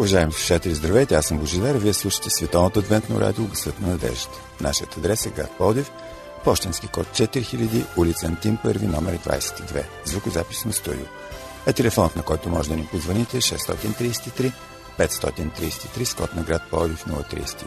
Уважаеми слушатели, здравейте, аз съм Божидар, вие слушате Световното адвентно радио Гъсът на надеждата. Нашият адрес е град Плодив, почтенски код 4000, улица Антим 1, номер 22, звукозапис на студио. А телефонът, на който може да ни позвоните е 633 533 с код на град Плодив 032.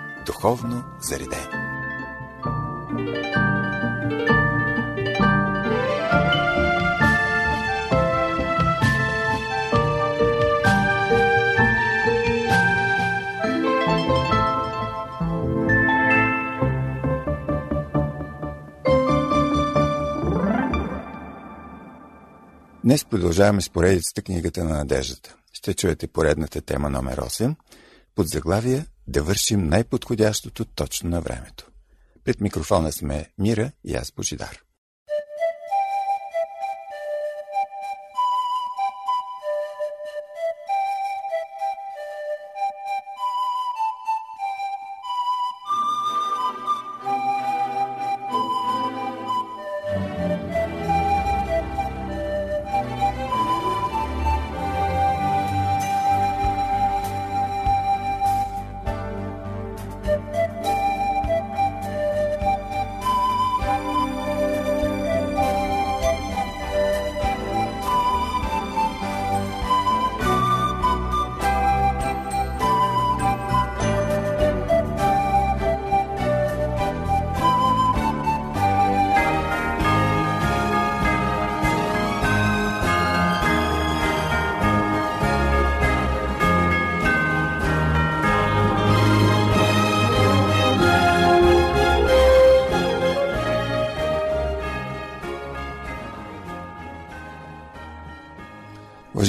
духовно заредени. Днес продължаваме с поредицата книгата на надеждата. Ще чуете поредната тема номер 8 под заглавие Да вършим най-подходящото точно на времето. Пред микрофона сме Мира и аз Божидар.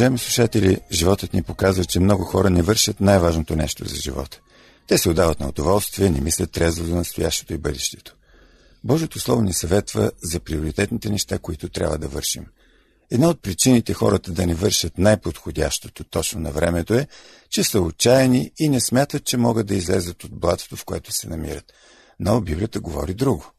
Уважаеми слушатели, животът ни показва, че много хора не вършат най-важното нещо за живота. Те се отдават на удоволствие, не мислят трезво за настоящето и бъдещето. Божието Слово ни съветва за приоритетните неща, които трябва да вършим. Една от причините хората да не вършат най-подходящото точно на времето е, че са отчаяни и не смятат, че могат да излезат от блатото, в което се намират. Но Библията говори друго.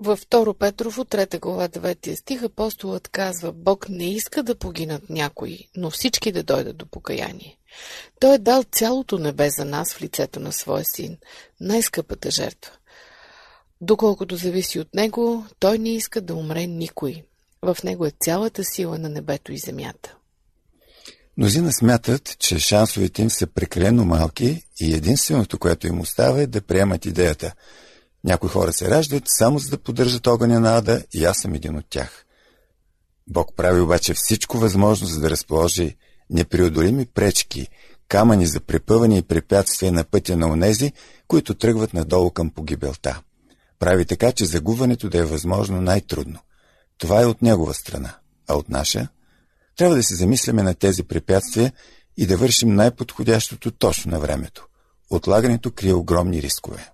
Във 2 Петрово, 3 глава, 9 стих, апостолът казва, Бог не иска да погинат някои, но всички да дойдат до покаяние. Той е дал цялото небе за нас в лицето на своя син, най-скъпата жертва. Доколкото зависи от него, той не иска да умре никой. В него е цялата сила на небето и земята. Мнозина смятат, че шансовете им са прекалено малки и единственото, което им остава е да приемат идеята – някои хора се раждат само за да поддържат огъня на ада и аз съм един от тях. Бог прави обаче всичко възможно, за да разположи непреодолими пречки, камъни за препъване и препятствия на пътя на онези, които тръгват надолу към погибелта. Прави така, че загубването да е възможно най-трудно. Това е от негова страна, а от наша трябва да се замисляме на тези препятствия и да вършим най-подходящото точно на времето. Отлагането крие огромни рискове.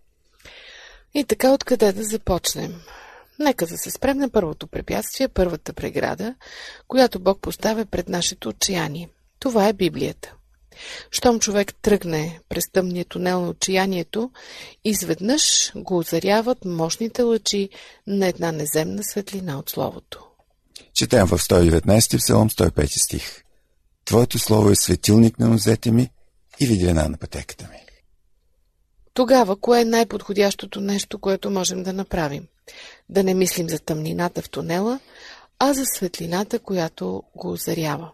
И така откъде да започнем? Нека да се спрем на първото препятствие, първата преграда, която Бог поставя пред нашето отчаяние. Това е Библията. Щом човек тръгне през тъмния тунел на отчаянието, изведнъж го озаряват мощните лъчи на една неземна светлина от Словото. Четем в 119 псалом 105 стих. Твоето слово е светилник на нозете ми и видена на пътеката ми. Тогава, кое е най-подходящото нещо, което можем да направим? Да не мислим за тъмнината в тунела, а за светлината, която го озарява.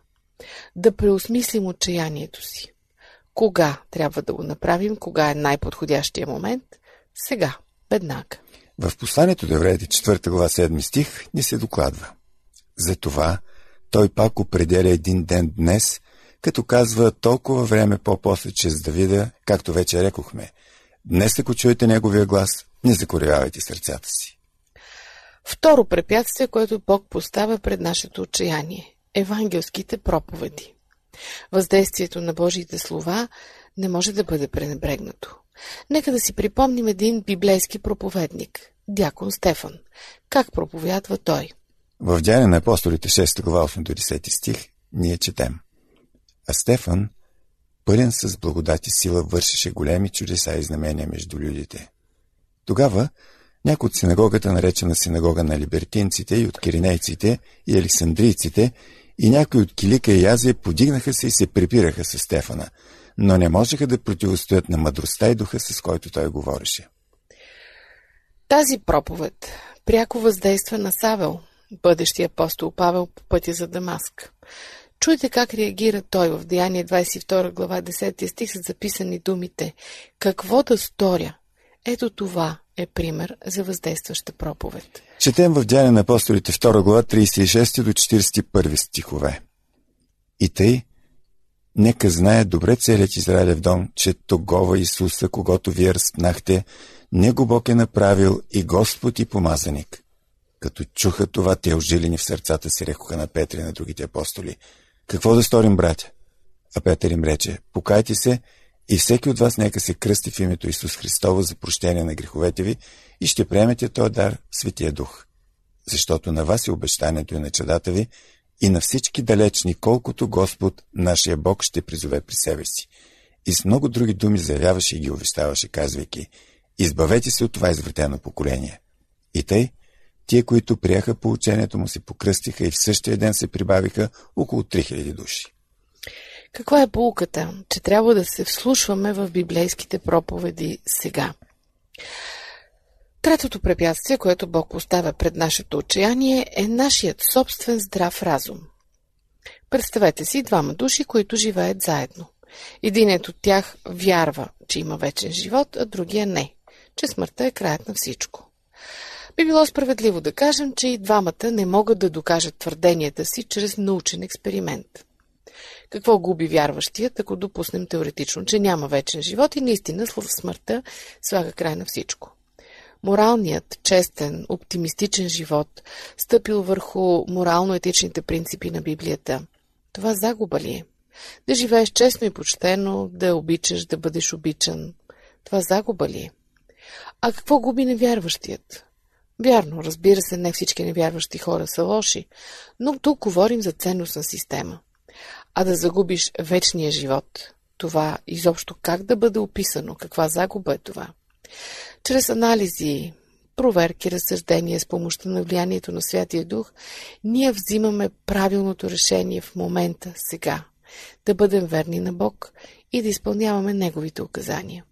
Да преосмислим отчаянието си. Кога трябва да го направим? Кога е най-подходящия момент? Сега, веднага. В посланието до евреите 4 глава 7 стих ни се докладва. Затова той пак определя един ден днес, като казва толкова време по-после чрез Давида, както вече рекохме. Днес, ако чуете неговия глас, не закорявайте сърцата си. Второ препятствие, което Бог поставя пред нашето отчаяние – евангелските проповеди. Въздействието на Божиите слова не може да бъде пренебрегнато. Нека да си припомним един библейски проповедник – дякон Стефан. Как проповядва той? В Дяне на апостолите 6 глава 8 до 10 стих ние четем. А Стефан, пълен с благодати сила, вършеше големи чудеса и знамения между людите. Тогава някой от синагогата, наречена синагога на либертинците и от киринейците и елисандрийците, и някои от Килика и Азия подигнаха се и се препираха с Стефана, но не можеха да противостоят на мъдростта и духа, с който той говореше. Тази проповед пряко въздейства на Савел, бъдещия апостол Павел по пътя за Дамаск. Чуйте как реагира той в Деяние 22 глава 10 стих са записани думите «Какво да сторя?» Ето това е пример за въздействаща проповед. Четем в Деяния на апостолите 2 глава 36 до 41 стихове. И тъй, нека знае добре целият Израилев дом, че тогова Исуса, когато вие разпнахте, него Бог е направил и Господ и помазаник. Като чуха това, те ожилени в сърцата си, рекоха на Петри и на другите апостоли. Какво да сторим, братя? А Петър им рече, покайте се и всеки от вас нека се кръсти в името Исус Христово за прощение на греховете ви и ще приемете този дар, Светия Дух. Защото на вас е обещанието и на чадата ви и на всички далечни, колкото Господ, нашия Бог, ще призове при себе си. И с много други думи заявяваше и ги увещаваше, казвайки – Избавете се от това извратено поколение. И тъй, тие, които приеха по учението му, се покръстиха и в същия ден се прибавиха около 3000 души. Каква е полуката, че трябва да се вслушваме в библейските проповеди сега? Третото препятствие, което Бог поставя пред нашето отчаяние, е нашият собствен здрав разум. Представете си двама души, които живеят заедно. Единият от тях вярва, че има вечен живот, а другия не че смъртта е краят на всичко. Би било справедливо да кажем, че и двамата не могат да докажат твърденията си чрез научен експеримент. Какво губи вярващият, ако допуснем теоретично, че няма вечен живот и наистина в смъртта слага край на всичко? Моралният, честен, оптимистичен живот, стъпил върху морално-етичните принципи на Библията, това загуба ли е? Да живееш честно и почтено, да обичаш, да бъдеш обичан, това загуба ли е? А какво губи невярващият? Вярно, разбира се, не всички невярващи хора са лоши, но тук говорим за ценностна система. А да загубиш вечния живот, това изобщо как да бъде описано, каква загуба е това? Чрез анализи, проверки, разсъждения с помощта на влиянието на Святия Дух, ние взимаме правилното решение в момента, сега, да бъдем верни на Бог и да изпълняваме Неговите указания.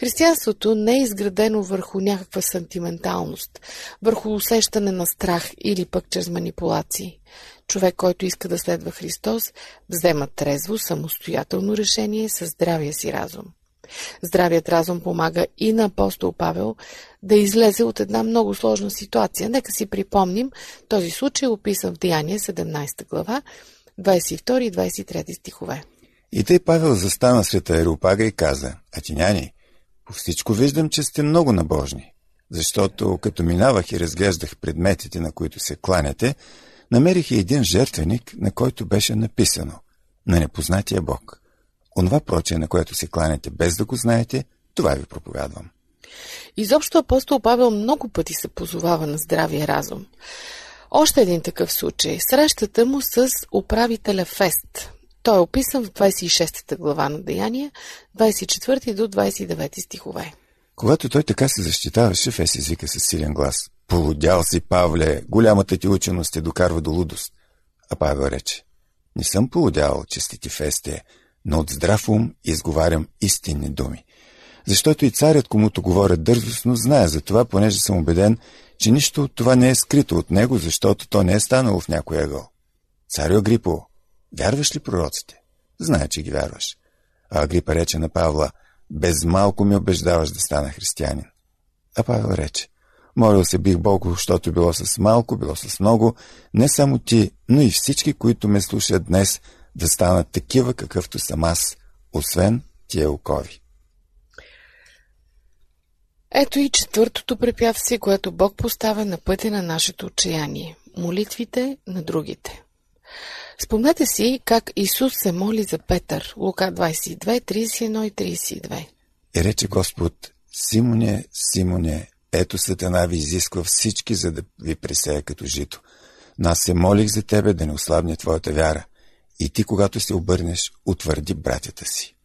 Християнството не е изградено върху някаква сантименталност, върху усещане на страх или пък чрез манипулации. Човек, който иска да следва Христос, взема трезво, самостоятелно решение със здравия си разум. Здравият разум помага и на апостол Павел да излезе от една много сложна ситуация. Нека си припомним, този случай е описан в Деяние 17 глава, 22 и 23 стихове. И тъй Павел застана сред Аеропага и каза, Атиняни, по всичко виждам, че сте много набожни, защото като минавах и разглеждах предметите, на които се кланяте, намерих и един жертвеник, на който беше написано «На непознатия Бог». Онова проче, на което се кланяте без да го знаете, това ви проповядвам. Изобщо апостол Павел много пъти се позовава на здравия разум. Още един такъв случай – срещата му с управителя Фест, той е описан в 26 глава на Деяния, 24 до 29 стихове. Когато той така се защитаваше, Фес извика със силен глас. Полудял си, Павле, голямата ти ученост те докарва до лудост. А Павел рече. Не съм полудял, честити Фесте, но от здрав ум изговарям истинни думи. Защото и царят, комуто говорят дързостно, знае за това, понеже съм убеден, че нищо от това не е скрито от него, защото то не е станало в някой ъгъл. Царю Агрипо, Вярваш ли пророците? Знае, че ги вярваш. А Агрипа рече на Павла, без малко ми убеждаваш да стана християнин. А Павел рече, Молил се бих Богу, защото било с малко, било с много, не само ти, но и всички, които ме слушат днес, да станат такива, какъвто съм аз, освен тия окови. Ето и четвъртото препятствие, което Бог поставя на пътя на нашето отчаяние – молитвите на другите. Спомнете си как Исус се моли за Петър, Лука 22, 31 и 32. И рече Господ, Симоне, Симоне, ето Сатана ви изисква всички, за да ви пресея като жито. Но аз се молих за тебе да не ослабне твоята вяра. И ти, когато се обърнеш, утвърди братята си.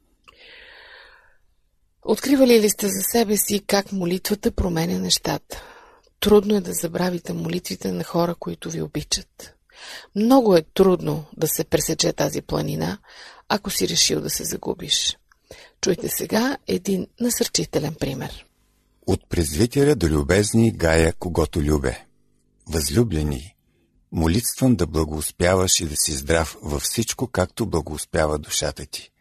Откривали ли сте за себе си как молитвата променя нещата? Трудно е да забравите молитвите на хора, които ви обичат. Много е трудно да се пресече тази планина, ако си решил да се загубиш. Чуйте сега един насърчителен пример. От презвитера до любезни Гая, когато любе. Възлюблени, молитвам да благоуспяваш и да си здрав във всичко, както благоуспява душата ти.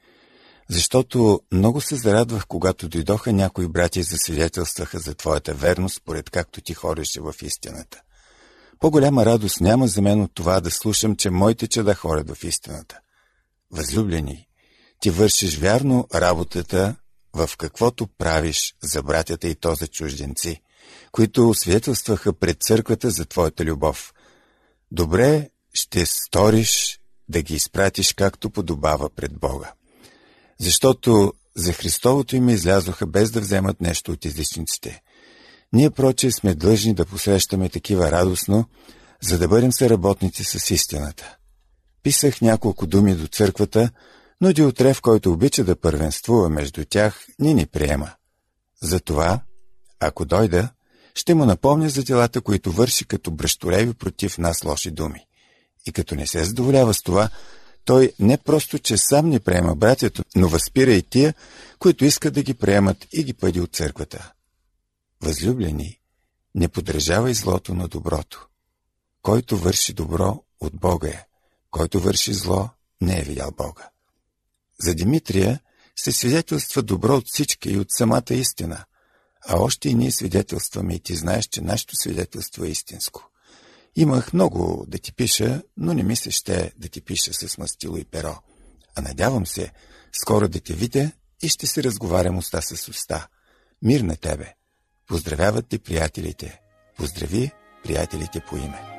Защото много се зарадвах, когато дойдоха някои братя и засвидетелстваха за твоята верност, според както ти ходеше в истината. По-голяма радост няма за мен от това да слушам, че моите чеда хорят в истината. Възлюблени, ти вършиш вярно работата в каквото правиш за братята и то за чужденци, които свидетелстваха пред църквата за твоята любов. Добре ще сториш да ги изпратиш както подобава пред Бога. Защото за Христовото име излязоха без да вземат нещо от изличниците. Ние, проче, сме длъжни да посрещаме такива радостно, за да бъдем съработници с истината. Писах няколко думи до църквата, но Диотрев, който обича да първенствува между тях, ни ни приема. Затова, ако дойда, ще му напомня за делата, които върши като бръщолеви против нас лоши думи. И като не се задоволява с това, той не просто, че сам не приема братята, но възпира и тия, които искат да ги приемат и ги пъди от църквата. Възлюблени, не подражавай злото на доброто. Който върши добро, от Бога е. Който върши зло, не е видял Бога. За Димитрия се свидетелства добро от всички и от самата истина. А още и ние свидетелстваме и ти знаеш, че нашето свидетелство е истинско. Имах много да ти пиша, но не ми се ще да ти пиша с мастило и перо. А надявам се, скоро да те видя и ще се разговарям уста с уста. Мир на тебе! Поздравяват ти приятелите. Поздрави приятелите по име.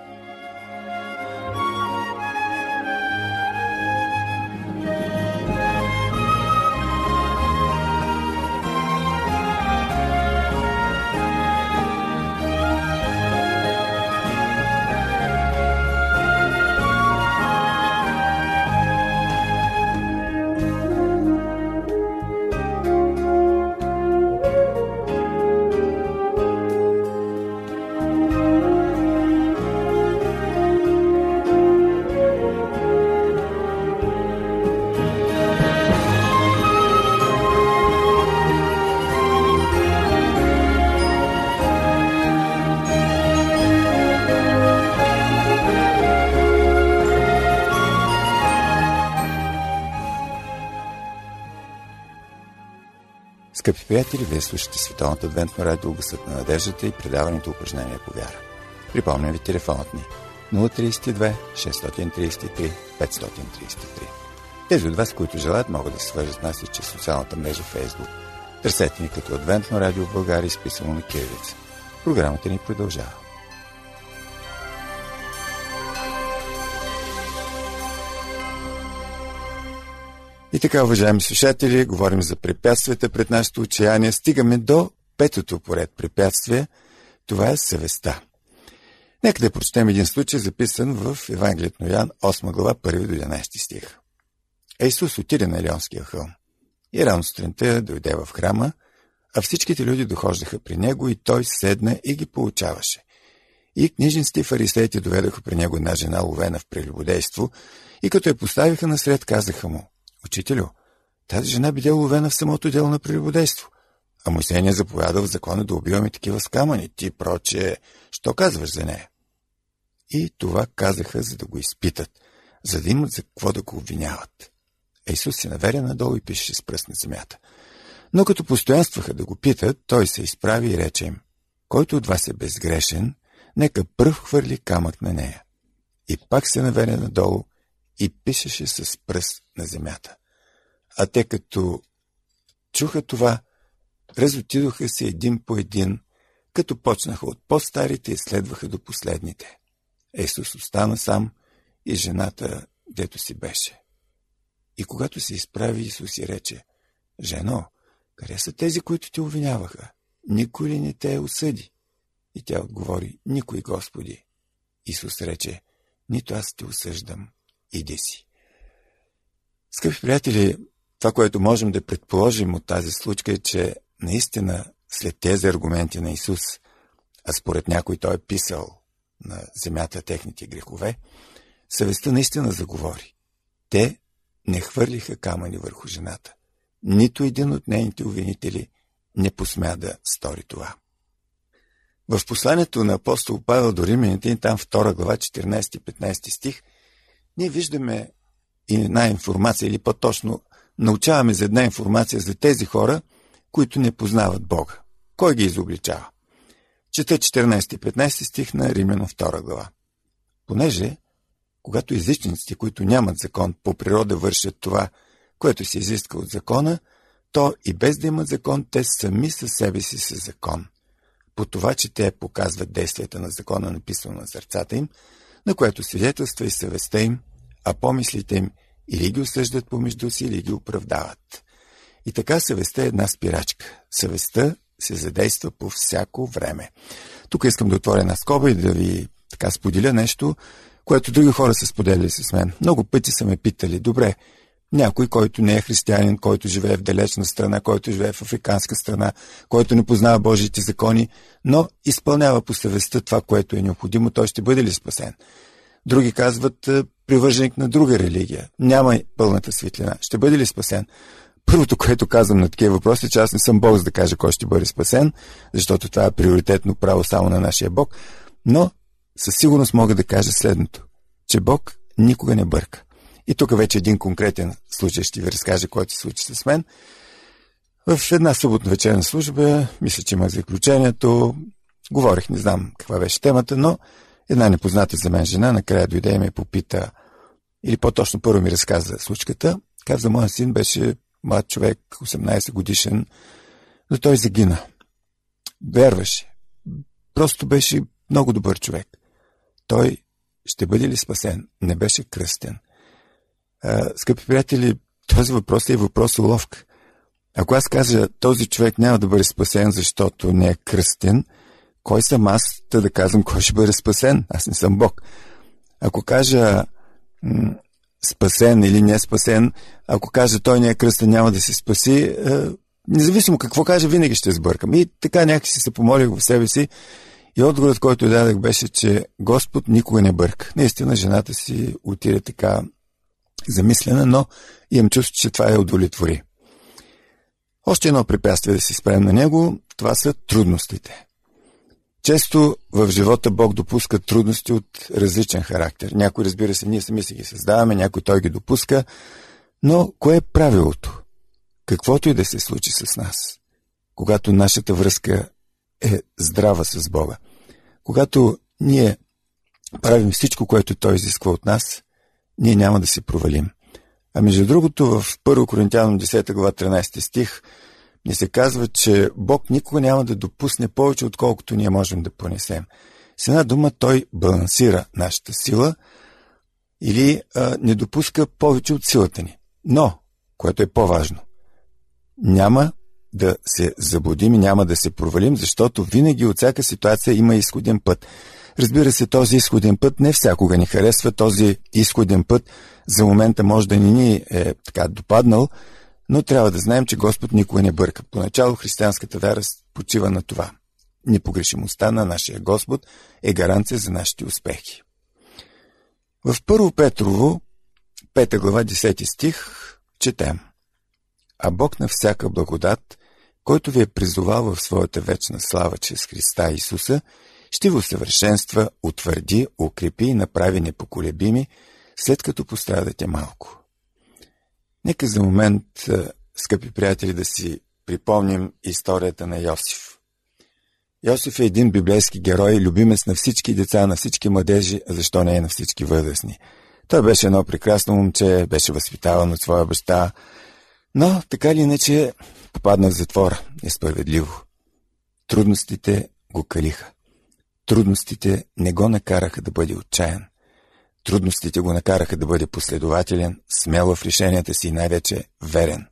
Скъпи приятели, вие слушате Световната адвентна радио Гъсът на надеждата и предаването упражнения по вяра. Припомням ви телефонът ни 032 633 533. Тези от вас, които желаят, могат да се свържат с нас и чрез социалната мрежа Facebook. Търсете ни като Адвентно радио в България, изписано на кирилица. Програмата ни продължава. И така, уважаеми слушатели, говорим за препятствията пред нашето отчаяние. Стигаме до петото поред препятствие. Това е съвестта. Нека да прочетем един случай, записан в Евангелието на Ян, 8 глава, 1 до 11 стих. Исус отиде на Елионския хълм. И рано сутринта дойде в храма, а всичките люди дохождаха при него и той седна и ги получаваше. И книжниците и фарисеите доведоха при него една жена, ловена в прелюбодейство, и като я поставиха насред, казаха му, Учителю, тази жена биде ловена в самото дело на прелюбодейство. А Мойсей не заповядал в закона да убиваме такива с камъни. Ти, проче, що казваш за нея? И това казаха, за да го изпитат, за да имат за какво да го обвиняват. Исус се наверя надолу и пише с пръст на земята. Но като постоянстваха да го питат, той се изправи и рече им, Който от вас е безгрешен, нека пръв хвърли камък на нея. И пак се наведе надолу и пишеше с пръст на земята. А те като чуха това, разотидоха се един по един, като почнаха от по-старите и следваха до последните. Исус остана сам и жената, дето си беше. И когато се изправи, Исус и рече, Жено, къде са тези, които те обвиняваха? Никой ли не те осъди? И тя отговори, Никой, Господи. Исус рече, Нито аз те осъждам, иди си. Скъпи приятели, това, което можем да предположим от тази случка е, че наистина след тези аргументи на Исус, а според някой той е писал на земята техните грехове, съвестта наистина заговори. Те не хвърлиха камъни върху жената. Нито един от нейните обвинители не посмя да стори това. В посланието на апостол Павел до Римляните, там 2 глава 14-15 стих, ние виждаме една информация, или по-точно научаваме за една информация за тези хора, които не познават Бога. Кой ги изобличава? Чета 14-15 стих на Римляно 2 глава. Понеже, когато езичниците, които нямат закон, по природа вършат това, което се изиска от закона, то и без да имат закон, те сами със себе си са закон. По това, че те показват действията на закона, написано на сърцата им, на което свидетелства и съвестта им, а помислите им или ги осъждат помежду си, или ги оправдават. И така съвестта е една спирачка. Съвестта се задейства по всяко време. Тук искам да отворя една скоба и да ви така споделя нещо, което други хора са споделили с мен. Много пъти са ме питали, добре, някой, който не е християнин, който живее в далечна страна, който живее в африканска страна, който не познава Божиите закони, но изпълнява по съвестта това, което е необходимо, той ще бъде ли спасен? Други казват, е, привърженик на друга религия. Няма пълната светлина. Ще бъде ли спасен? Първото, което казвам на такива въпроси, че аз не съм Бог за да кажа кой ще бъде спасен, защото това е приоритетно право само на нашия Бог, но със сигурност мога да кажа следното, че Бог никога не бърка. И тук вече един конкретен случай ще ви разкажа, който се случи с мен. В една съботна вечерна служба, мисля, че имах заключението, говорих, не знам каква беше темата, но една непозната за мен жена накрая дойде и ме попита, или по-точно първо ми разказа случката. Каза, моят син беше млад човек, 18 годишен, но той загина. Верваше. Просто беше много добър човек. Той ще бъде ли спасен? Не беше кръстен. А, скъпи приятели, този въпрос е въпрос уловка. Ако аз кажа, този човек няма да бъде спасен, защото не е кръстен, кой съм аз да, да казвам кой ще бъде спасен? Аз не съм Бог. Ако кажа спасен или не спасен, ако кажа той не е кръстен, няма да се спаси, е, независимо какво каже, винаги ще сбъркам. И така някакси се помолих в себе си и отговорът, който дадах беше, че Господ никога не бърка. Наистина жената си отиде така замислена, но имам чувство, че това е удовлетвори. Още едно препятствие да си спрем на него, това са трудностите. Често в живота Бог допуска трудности от различен характер. Някой, разбира се, ние сами си ги създаваме, някой той ги допуска, но кое е правилото? Каквото и да се случи с нас, когато нашата връзка е здрава с Бога, когато ние правим всичко, което Той изисква от нас, ние няма да се провалим. А между другото, в 1 Коринтияно 10 глава 13 стих ни се казва, че Бог никога няма да допусне повече, отколкото ние можем да понесем. С една дума той балансира нашата сила или а, не допуска повече от силата ни. Но, което е по-важно, няма да се заблудим и няма да се провалим, защото винаги от всяка ситуация има изходен път. Разбира се, този изходен път не всякога ни харесва, този изходен път за момента може да ни ни е така допаднал, но трябва да знаем, че Господ никога не бърка. Поначало християнската вяра почива на това. Непогрешимостта на нашия Господ е гаранция за нашите успехи. В Първо Петрово, 5 глава, 10 стих, четем. А Бог на всяка благодат, който ви е призовал в своята вечна слава чрез Христа Исуса, ще ви усъвършенства, утвърди, укрепи и направи непоколебими, след като пострадате малко. Нека за момент, скъпи приятели, да си припомним историята на Йосиф. Йосиф е един библейски герой, любимец на всички деца, на всички младежи, а защо не е на всички възрастни. Той беше едно прекрасно момче, беше възпитаван от своя баща, но така или иначе попадна в затвора, несправедливо. Трудностите го калиха. Трудностите не го накараха да бъде отчаян. Трудностите го накараха да бъде последователен, смело в решенията си и най-вече верен.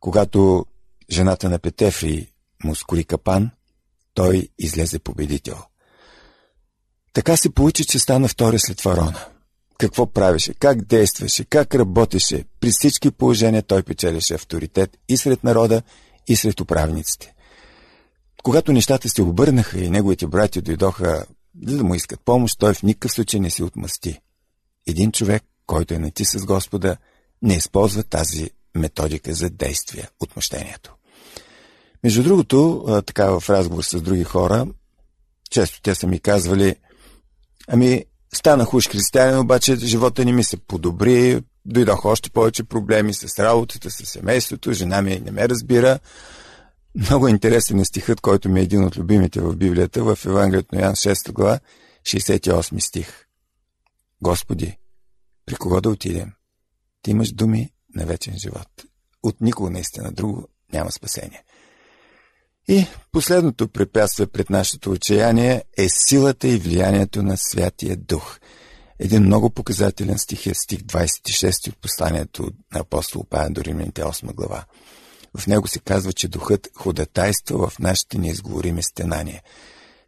Когато жената на Петефри му скори капан, той излезе победител. Така се получи, че стана втори след фарона. Какво правеше, как действаше, как работеше, при всички положения той печелеше авторитет и сред народа, и сред управниците. Когато нещата се обърнаха и неговите братя дойдоха да му искат помощ, той в никакъв случай не си отмъсти. Един човек, който е нати с Господа, не използва тази методика за действие, отмъщението. Между другото, така в разговор с други хора, често те са ми казвали, ами, станах уж християнин, обаче живота ни ми се подобри, дойдоха още повече проблеми с работата, с семейството, жена ми не ме разбира. Много интересен е стихът, който ми е един от любимите в Библията, в Евангелието на Ян 6 глава, 68 стих. Господи, при кого да отидем? Ти имаш думи на вечен живот. От никого наистина друго няма спасение. И последното препятствие пред нашето отчаяние е силата и влиянието на Святия Дух. Един много показателен стих е стих 26 от посланието на апостол Павел до Римляните 8 глава. В него се казва, че Духът ходатайства в нашите неизговорими стенания.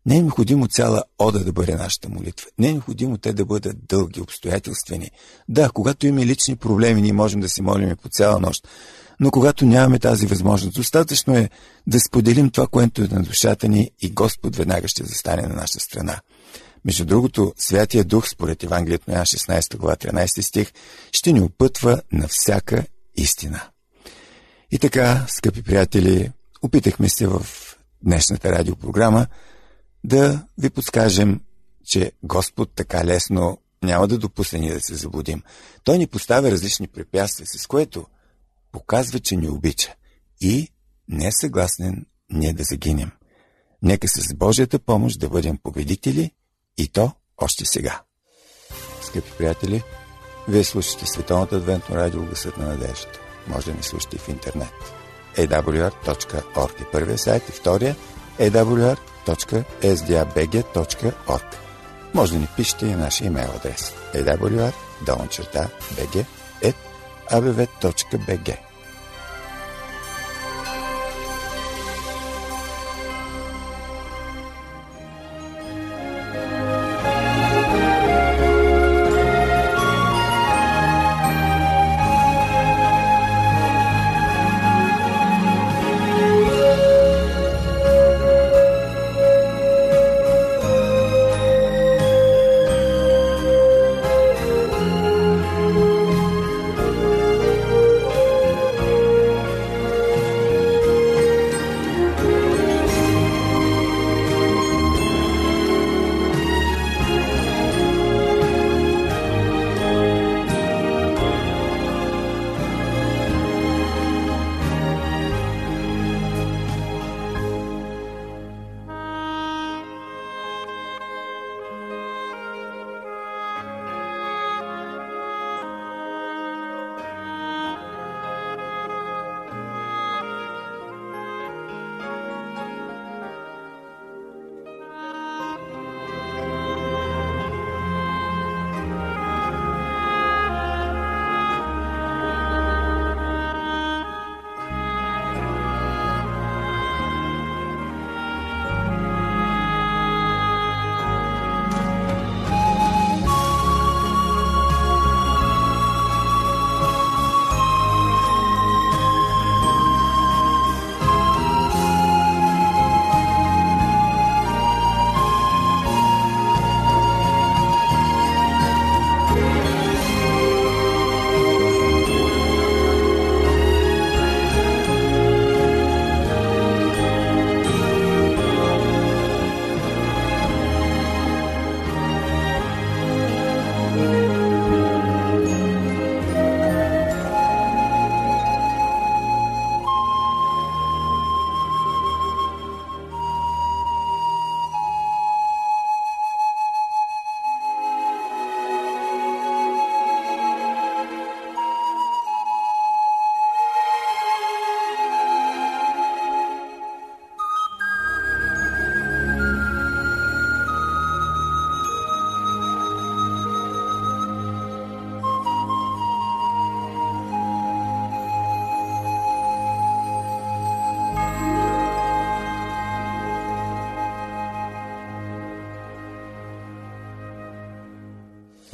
Не е необходимо цяла ода да бъде нашата молитва. Не е необходимо те да бъдат дълги, обстоятелствени. Да, когато имаме лични проблеми, ние можем да се молим по цяла нощ. Но когато нямаме тази възможност, достатъчно е да споделим това, което е на душата ни и Господ веднага ще застане на наша страна. Между другото, Святия Дух, според Евангелието на 16 глава 13 стих, ще ни опътва на всяка истина. И така, скъпи приятели, опитахме се в днешната радиопрограма да ви подскажем, че Господ така лесно няма да допусне ние да се заблудим. Той ни поставя различни препятствия, с което показва, че ни обича и не е съгласен ние да загинем. Нека с Божията помощ да бъдем победители и то още сега. Скъпи приятели, вие слушате Световната адвентно радио Гласът на надеждата. Може да ни слушате в интернет. awr.org е първия сайт и втория awr.sdabg.org Може да ни пишете и нашия имейл адрес. awr.bg.abv.bg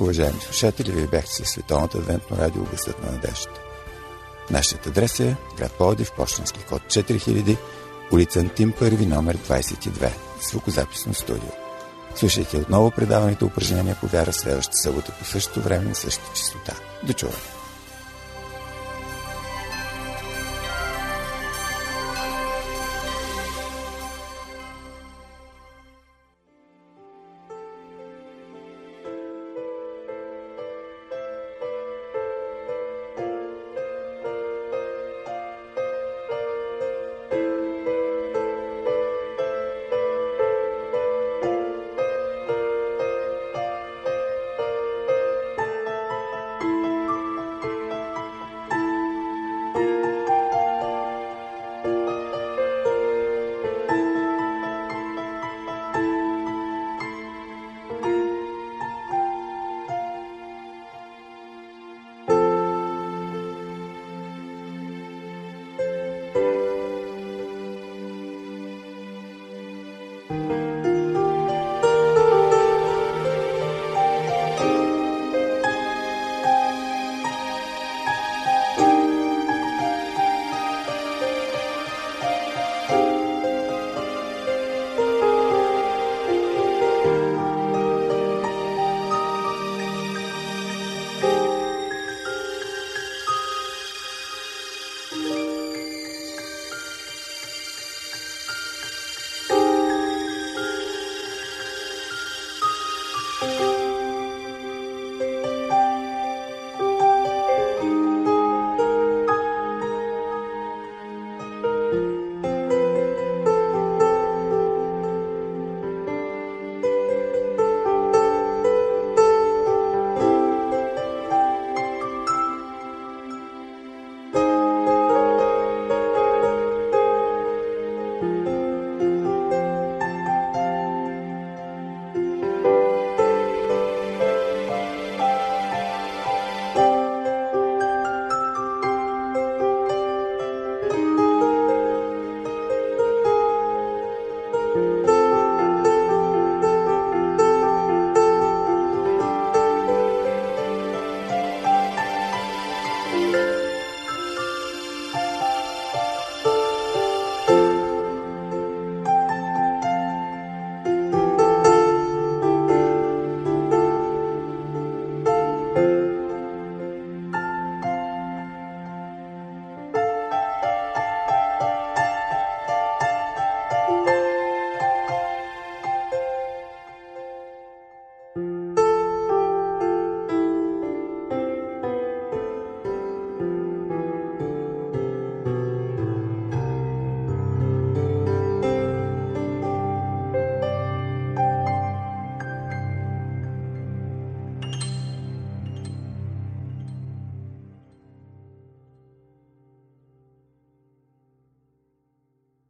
Уважаеми слушатели, вие бяхте със Световното адвентно радио Гласът на надеждата. Нашият адрес е град Плодив, почтенски код 4000, улица Антим 1, номер 22, звукозаписно студио. Слушайте отново предаването упражнения по вяра следващата събота по същото време на същата частота. До чуване!